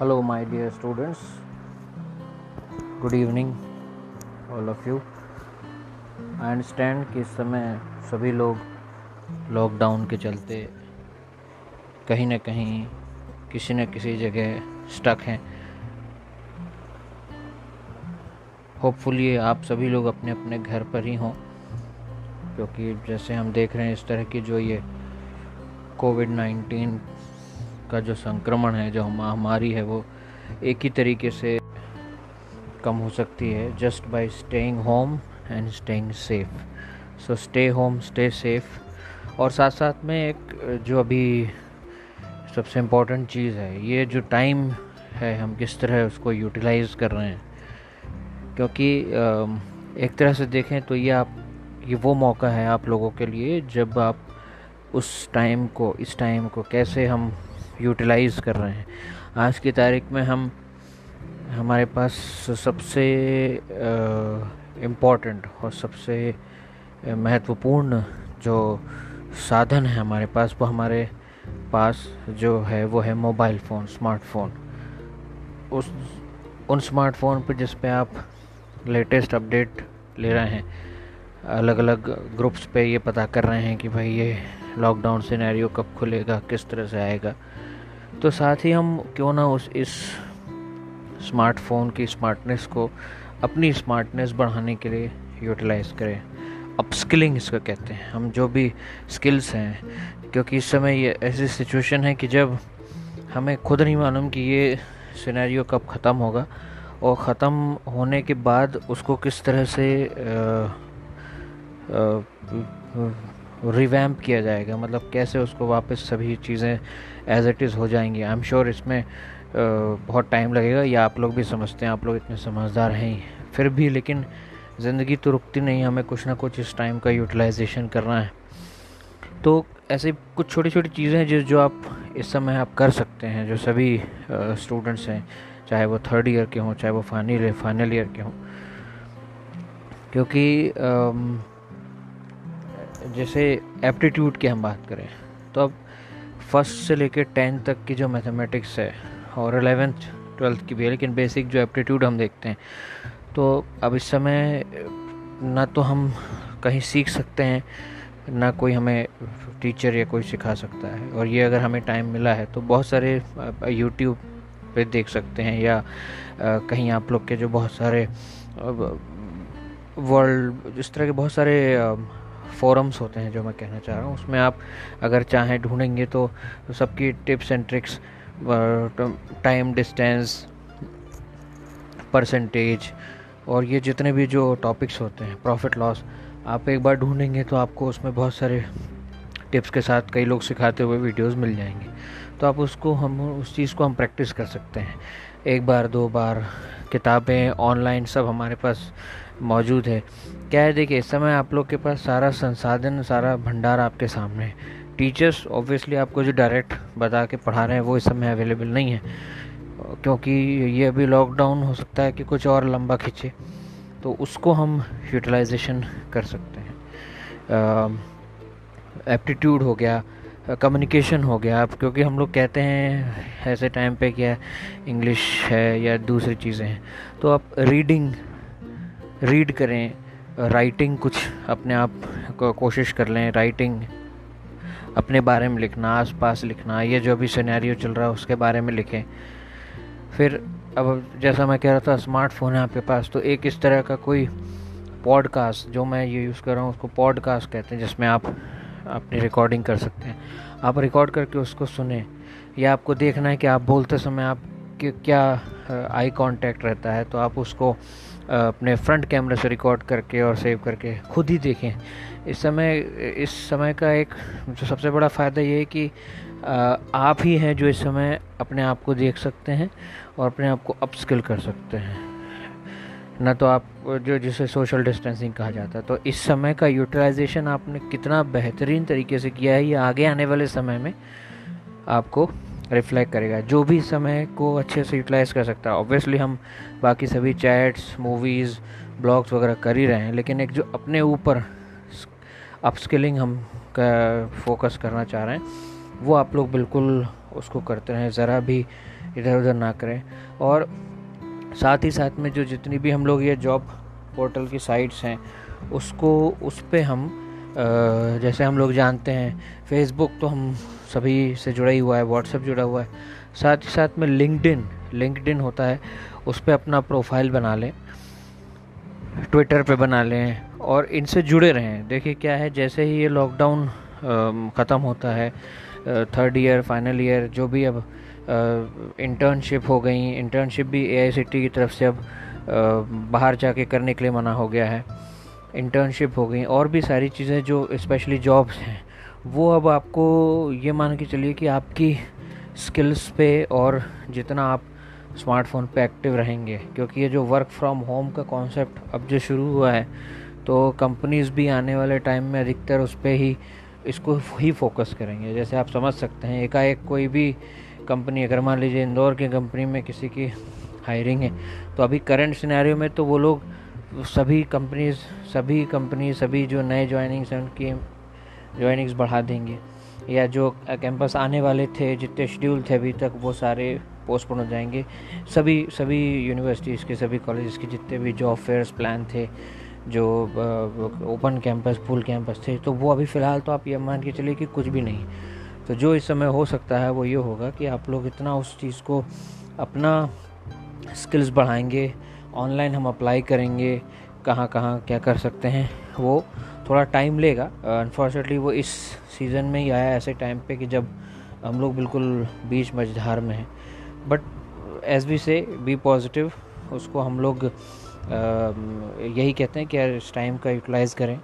Hello, my dear students. Good evening all of you I understand कि इस समय सभी लोग लॉकडाउन के चलते कहीं ना कहीं किसी न किसी जगह स्टक हैं होपफुली आप सभी लोग अपने अपने घर पर ही हों क्योंकि जैसे हम देख रहे हैं इस तरह की जो ये कोविड नाइन्टीन का जो संक्रमण है, जो महामारी है, वो एक ही तरीके से कम हो सकती है just by staying home and staying safe so stay home stay safe और साथ साथ में एक, जो अभी सबसे इम्पोर्टेंट चीज़ है, ये जो टाइम है, हम किस तरह उसको यूटिलाइज कर रहे हैं। क्योंकि एक तरह से देखें तो ये आप, ये वो मौका है आप लोगों के लिए जब आप उस टाइम को, इस टाइम को कैसे हम यूटिलाइज़ कर रहे हैं। आज की तारीख में हम, हमारे पास सबसे इम्पोर्टेंट और सबसे महत्वपूर्ण जो साधन है हमारे पास, वो हमारे पास जो है, वो है मोबाइल फ़ोन स्मार्टफ़ोन उस, उन स्मार्टफ़ोन पर जिस पे आप लेटेस्ट अपडेट ले रहे हैं अलग अलग ग्रुप्स पे ये पता कर रहे हैं कि भाई ये लॉकडाउन सिनेरियो कब खुलेगा, किस तरह से आएगा। तो साथ ही हम क्यों ना उस, इस स्मार्टफ़ोन की स्मार्टनेस को अपनी स्मार्टनेस बढ़ाने के लिए यूटिलाइज़ करें। अपस्किलिंग इसका कहते हैं। हम जो भी स्किल्स हैं, क्योंकि इस समय ये ऐसी सिचुएशन है कि जब हमें खुद नहीं मालूम कि ये सिनेरियो कब ख़त्म होगा और ख़त्म होने के बाद उसको किस तरह से रिवैम्प किया जाएगा। मतलब कैसे उसको वापस सभी चीज़ें एज इट इज़ हो जाएँगी। आई एम श्योर इसमें बहुत टाइम लगेगा। या आप लोग भी समझते हैं, आप लोग इतने समझदार हैं। ही फिर भी लेकिन ज़िंदगी तो रुकती नहीं, हमें कुछ ना कुछ इस टाइम का यूटिलाइजेशन करना है। तो ऐसे कुछ छोटी छोटी चीज़ें हैं जिस जो आप इस समय आप कर सकते हैं, जो सभी स्टूडेंट्स हैं, चाहे वो थर्ड ईयर के हों, चाहे वो फाइनल फाइनल ईयर के हों। क्योंकि जैसे एप्टीट्यूड की हम बात करें तो अब फ़र्स्ट से लेकर टेंथ तक की जो मैथमेटिक्स है, और एलेवेंथ ट्वेल्थ की भी है, लेकिन बेसिक जो एप्टीट्यूड हम देखते हैं तो अब इस समय ना तो हम कहीं सीख सकते हैं, ना कोई हमें टीचर या कोई सिखा सकता है, और ये अगर हमें टाइम मिला है तो बहुत सारे यूट्यूब पे देख सकते हैं, या कहीं आप लोग के जो बहुत सारे वर्ल्ड इस तरह के बहुत सारे फोरम्स होते हैं जो मैं कहना चाह रहा हूँ। उसमें आप अगर चाहें ढूंढेंगे तो सबकी tips and tricks time distance percentage और ये जितने भी जो टॉपिक्स होते हैं प्रॉफिट लॉस आप एक बार ढूंढेंगे तो आपको उसमें बहुत सारे टिप्स के साथ कई लोग सिखाते हुए वीडियोस मिल जाएँगे। तो आप उसको हम, उस चीज़ को हम प्रैक्टिस कर सकते हैं। एक बार, दो बार, किताबें ऑनलाइन सब हमारे पास मौजूद है। क्या है देखिए, इस समय आप लोग के पास सारा संसाधन, सारा भंडार आपके सामने है। टीचर्स ऑब्वियसली आपको जो डायरेक्ट बता के पढ़ा रहे हैं, वो इस समय अवेलेबल नहीं है। क्योंकि ये अभी लॉकडाउन हो सकता है कि कुछ और लंबा खींचे। तो उसको हम यूटिलाइजेशन कर सकते हैं। एप्टीट्यूड हो गया कम्युनिकेशन हो गया। अब क्योंकि हम लोग कहते हैं, ऐसे टाइम पे क्या इंग्लिश है या दूसरी चीज़ें हैं। तो आप रीडिंग रीड करें राइटिंग कुछ अपने आप को कोशिश कर लें राइटिंग अपने बारे में लिखना आस पास लिखना, ये जो भी सिनेरियो चल रहा है उसके बारे में लिखें। फिर अब जैसा मैं कह रहा था स्मार्टफ़ोन है आपके पास तो एक इस तरह का कोई पॉडकास्ट जो मैं ये यूज़ कर रहा हूँ, उसको पॉडकास्ट कहते हैं, जिसमें आप अपनी रिकॉर्डिंग कर सकते हैं। आप रिकॉर्ड करके उसको सुने, या आपको देखना है कि आप बोलते समय आप क्या आई कांटेक्ट रहता है तो आप उसको अपने फ्रंट कैमरे से रिकॉर्ड करके और सेव करके खुद ही देखें। इस समय इस समय का एक जो सबसे बड़ा फ़ायदा ये है कि आप ही हैं जो इस समय अपने आप को देख सकते हैं और अपने आप को अपस्किल कर सकते हैं। ना तो आप जो, जिसे सोशल डिस्टेंसिंग कहा जाता है। तो इस समय का यूटिलाइजेशन आपने कितना बेहतरीन तरीके से किया है, ये आगे आने वाले समय में आपको रिफ्लेक्ट करेगा। जो भी समय को अच्छे से यूटिलाइज कर सकता है। ऑब्वियसली हम बाकी सभी चैट्स मूवीज़ ब्लॉग्स वगैरह कर ही रहे हैं, लेकिन एक जो अपने ऊपर अपस्किलिंग हम का फोकस करना चाह रहे हैं, वो आप लोग बिल्कुल उसको करते रहें। ज़रा भी इधर उधर ना करें। और साथ ही साथ में जो जितनी भी हम लोग ये जॉब पोर्टल की साइट्स हैं, उसको, उस पर हम जैसे हम लोग जानते हैं फेसबुक तो हम सभी से जुड़ा ही हुआ है व्हाट्सएप जुड़ा हुआ है। साथ ही साथ में लिंकडिन लिंकडिन होता है, उस पर अपना प्रोफ़ाइल बना लें ट्विटर पे बना लें और इनसे जुड़े रहें। देखिए क्या है, जैसे ही ये लॉकडाउन ख़त्म होता है थर्ड ईयर फाइनल ईयर जो भी अब इंटर्नशिप हो गई इंटर्नशिप भी एआईसीटी की तरफ़ से अब बाहर जाके करने के लिए मना हो गया है। इंटर्नशिप हो गई, और भी सारी चीज़ें जो स्पेशली जॉब्स हैं, वो अब आपको ये मान के चलिए कि आपकी स्किल्स पे और जितना आप स्मार्टफ़ोन पे एक्टिव रहेंगे, क्योंकि ये जो वर्क फ्रॉम होम का कॉन्सेप्ट अब जो शुरू हुआ है तो कंपनीज़ भी आने वाले टाइम में अधिकतर उस पर ही, इसको ही फोकस करेंगे। जैसे आप समझ सकते हैं, एकाएक कोई भी कंपनी अगर मान लीजिए इंदौर की कंपनी में किसी की हायरिंग है तो अभी करंट सिनेरियो में तो वो लोग सभी कंपनीज़ सभी कंपनी सभी जो नए ज्वाइनिंग्स हैं, उनकी ज्वाइनिंग्स बढ़ा देंगे। या जो कैंपस आने वाले थे, जितने शेड्यूल थे अभी तक, वो सारे पोस्टपोन हो जाएँगे। सभी सभी यूनिवर्सिटीज़ के, सभी कॉलेज़ के जितने भी जॉब फेयर्स प्लान थे, जो ओपन कैंपस फुल कैंपस थे तो वो अभी फ़िलहाल तो आप ये मान के चलिए कि कुछ भी नहीं। तो जो इस समय हो सकता है, वो ये होगा कि आप लोग इतना उस चीज़ को अपना स्किल्स बढ़ाएँगे ऑनलाइन हम अप्लाई करेंगे, कहाँ कहाँ, क्या कर सकते हैं, वो थोड़ा टाइम लेगा। अनफॉर्चुनेटली वो इस सीज़न में ही आया ऐसे टाइम पे कि जब हम लोग बिल्कुल बीच मझधार में हैं। But as we say be positive उसको हम लोग यही कहते हैं कि यार इस टाइम का यूटिलाइज़ करें।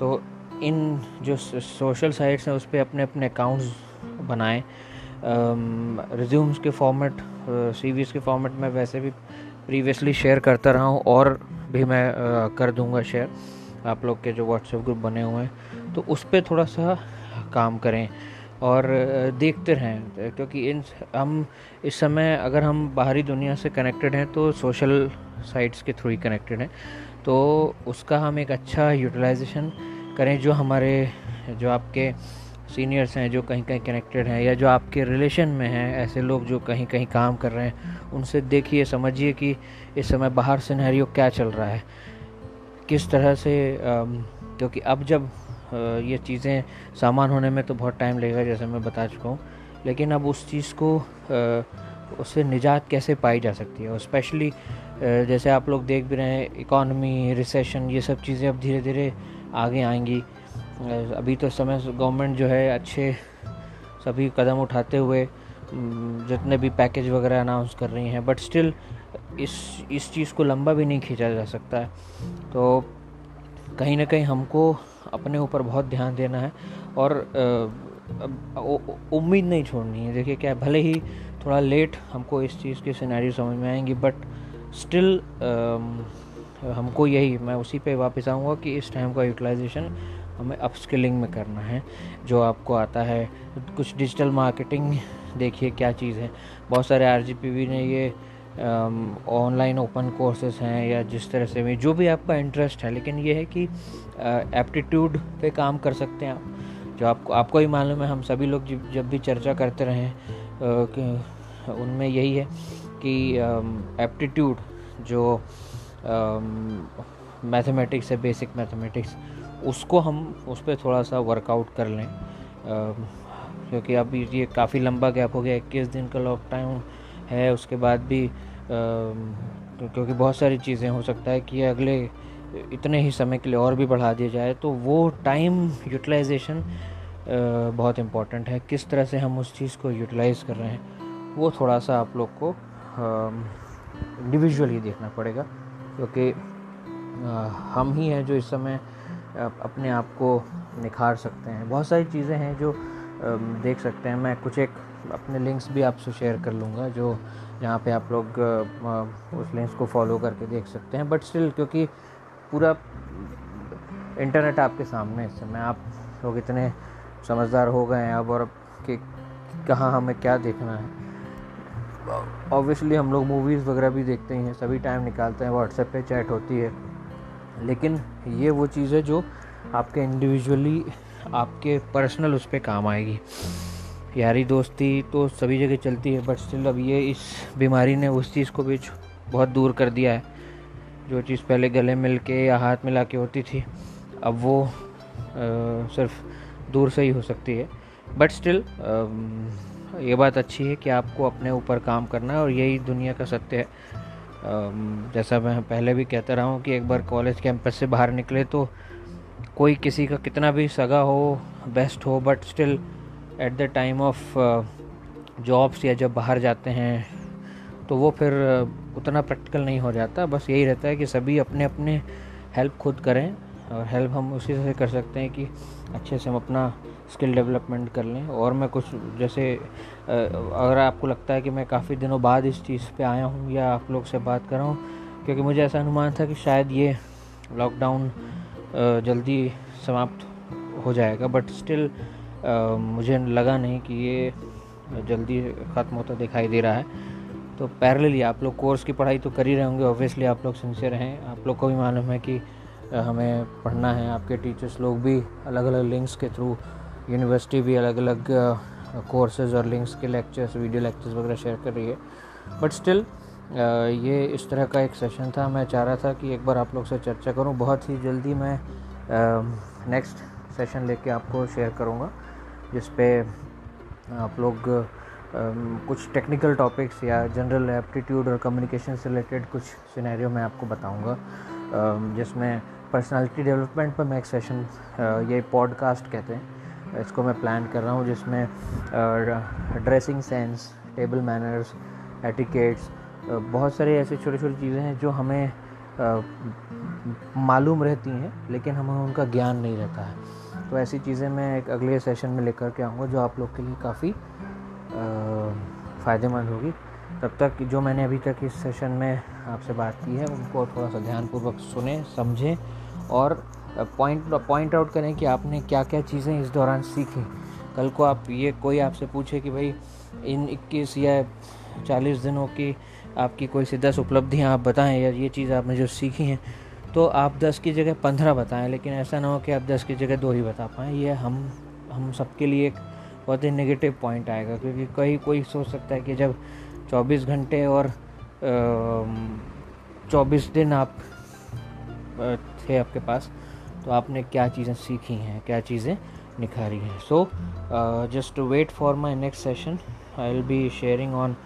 तो इन जो सोशल साइट्स हैं, उस पर अपने अपने अकाउंट्स बनाएँ। रिज्यूम्स के फॉर्मेट सी के फॉर्मेट में वैसे भी प्रीवियसली शेयर करता रहा हूँ और भी मैं आ, कर दूँगा शेयर आप लोग के जो व्हाट्सएप ग्रुप बने हुए हैं तो उस पर थोड़ा सा काम करें और देखते रहें क्योंकि इन हम इस समय अगर हम बाहरी दुनिया से कनेक्टेड हैं तो सोशल साइट्स के थ्रू ही कनेक्टेड हैं। तो उसका हम एक अच्छा यूटिलाइजेशन करें जो हमारे जो आपके सीनियर्स हैं जो कहीं कहीं कनेक्टेड हैं या जो आपके रिलेशन में हैं, ऐसे लोग जो कहीं कहीं काम कर रहे हैं, उनसे देखिए, समझिए कि इस समय बाहर सिनेरियो क्या चल रहा है। किस तरह से क्योंकि अब जब ये चीज़ें सामान होने में तो बहुत टाइम लगेगा जैसे मैं बता चुका हूँ, लेकिन अब उस चीज़ को उससे निजात कैसे पाई जा सकती है? और स्पेशली जैसे आप लोग देख भी रहे हैं इकॉनमी रिसेशन ये सब चीज़ें अब धीरे धीरे आगे आएँगी। अभी तो समय गवर्नमेंट जो है अच्छे सभी कदम उठाते हुए जितने भी पैकेज वगैरह अनाउंस कर रही हैं बट स्टिल इस इस चीज़ को लंबा भी नहीं खींचा जा सकता है। तो कहीं ना कहीं हमको अपने ऊपर बहुत ध्यान देना है और उम्मीद नहीं छोड़नी है। देखिए क्या भले ही थोड़ा लेट हमको इस चीज़ की सिनेरियो समझ में आएँगी बट स्टिल हमको यही, मैं उसी पे वापस आऊँगा कि इस टाइम का यूटिलाइजेशन हमें अपस्किलिंग में करना है, जो आपको आता है। कुछ डिजिटल मार्केटिंग देखिए क्या चीज़ है। बहुत सारे आरजीपीवी ने ये ऑनलाइन ओपन कोर्सेज हैं या जिस तरह से भी, जो भी आपका इंटरेस्ट है। लेकिन ये है कि एप्टीट्यूड पे काम कर सकते हैं आप। जो आपको आपको ही मालूम है, हम सभी लोग जब भी चर्चा करते रहे उनमें यही है कि एप्टीट्यूड जो मैथमेटिक्स है बेसिक मैथमेटिक्स उसको हम उस पर थोड़ा सा वर्कआउट कर लें। क्योंकि अब ये काफ़ी लंबा गैप हो गया, इक्कीस दिन का लॉकडाउन है, उसके बाद भी क्योंकि बहुत सारी चीज़ें, हो सकता है कि अगले इतने ही समय के लिए और भी बढ़ा दिया जाए तो वो टाइम यूटिलाइजेशन बहुत इंपॉर्टेंट है। किस तरह से हम उस चीज़ को यूटिलाइज़ कर रहे हैं, वो थोड़ा सा आप लोग को इंडिविजुअली देखना पड़ेगा। क्योंकि हम ही हैं जो इस समय अपने आप को निखार सकते हैं। बहुत सारी चीज़ें हैं जो देख सकते हैं। मैं कुछ एक अपने लिंक्स भी आपसे शेयर कर लूँगा, जो जहाँ पे आप लोग उस लिंक्स को फॉलो करके देख सकते हैं। बट स्टिल, क्योंकि पूरा इंटरनेट आपके सामने इस समय आप लोग इतने समझदार हो गए हैं अब और कि कहाँ हमें क्या देखना है। ऑब्वियसली हम लोग मूवीज़ वगैरह भी देखते हैं सभी टाइम निकालते हैं व्हाट्सएप पे चैट होती है। लेकिन ये वो चीज़ है जो आपके इंडिविजुअली आपके पर्सनल उस पर काम आएगी। यारी दोस्ती तो सभी जगह चलती है बट स्टिल अब ये इस बीमारी ने उस चीज़ को भी बहुत दूर कर दिया है। जो चीज़ पहले गले मिल के या हाथ मिला के होती थी अब वो आ, सिर्फ़ दूर से ही हो सकती है। बट स्टिल ये बात अच्छी है कि आपको अपने ऊपर काम करना है और यही दुनिया का सत्य है। जैसा मैं पहले भी कहता रहा हूँ कि एक बार कॉलेज कैंपस से बाहर निकले तो कोई किसी का कितना भी सगा हो बेस्ट हो but still at the time of jobs या जब बाहर जाते हैं तो वो फिर उतना प्रैक्टिकल नहीं हो जाता। बस यही रहता है कि सभी अपने अपने हेल्प खुद करें। और हेल्प हम उसी से कर सकते हैं कि अच्छे से हम अपना स्किल डेवलपमेंट कर लें। और मैं कुछ जैसे अगर आपको लगता है कि मैं काफ़ी दिनों बाद इस चीज़ पे आया हूँ या आप लोग से बात कर रहा हूँ, क्योंकि मुझे ऐसा अनुमान था कि शायद ये लॉकडाउन जल्दी समाप्त हो जाएगा। बट स्टिल मुझे लगा नहीं कि ये जल्दी ख़त्म होता दिखाई दे रहा है। तो पैरेलली आप लोग कोर्स की पढ़ाई तो कर ही रहे होंगे ऑब्वियसली आप लोग सिंसियर हैं। आप लोग को भी मालूम है कि हमें पढ़ना है। आपके टीचर्स लोग भी अलग अलग लिंक्स के थ्रू यूनिवर्सिटी भी अलग अलग कोर्सेज और लिंक्स के लेक्चर्स वीडियो लेक्चर्स वगैरह शेयर कर रही है। बट स्टिल ये इस तरह का एक सेशन था। मैं चाह रहा था कि एक बार आप लोग से चर्चा करूँ। बहुत ही जल्दी मैं नेक्स्ट सेशन लेके आपको शेयर करूँगा जिस पे आप लोग कुछ टेक्निकल टॉपिक्स या जनरल एप्टीट्यूड और कम्युनिकेशन से रिलेटेड कुछ सिनेरियो मैं आपको बताऊँगा जिसमें पर्सनालिटी डेवलपमेंट पर मैं एक सेशन ये पॉडकास्ट कहते हैं। इसको मैं प्लान कर रहा हूँ जिसमें dressing sense table manners etiquettes बहुत सारे ऐसे छोटी छोटी चीज़ें हैं जो हमें मालूम रहती हैं, लेकिन हमें उनका ज्ञान नहीं रहता है। तो ऐसी चीज़ें मैं एक अगले सेशन में लेकर के आऊँगा जो आप लोग के लिए काफ़ी फ़ायदेमंद होगी। तब तक जो मैंने अभी तक इस सेशन में आपसे बात की है, उनको थोड़ा सा ध्यानपूर्वक सुने, समझें और पॉइंट पॉइंट आउट करें कि आपने क्या क्या चीज़ें इस दौरान सीखी। कल को आप ये कोई आपसे पूछे कि भाई, इन 21 या 40 दिनों की आपकी कोई सी दस उपलब्धियाँ आप बताएँ या ये चीज़ आपने जो सीखी हैं तो आप दस की जगह पंद्रह बताएँ, लेकिन ऐसा ना हो कि आप दस की जगह दो ही बता पाएँ। ये हम हम सबके लिए एक बहुत ही नेगेटिव पॉइंट आएगा, क्योंकि कहीं कोई सोच सकता है कि जब 24 घंटे और चौबीस दिन आप थे आपके पास तो आपने क्या चीज़ें सीखी हैं, क्या चीज़ें निखारी हैं? So just wait for my next session I will be sharing on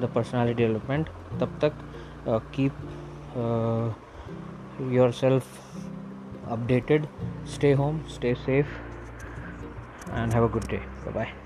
the personality development तब तक keep yourself updated stay home stay safe and have a good day bye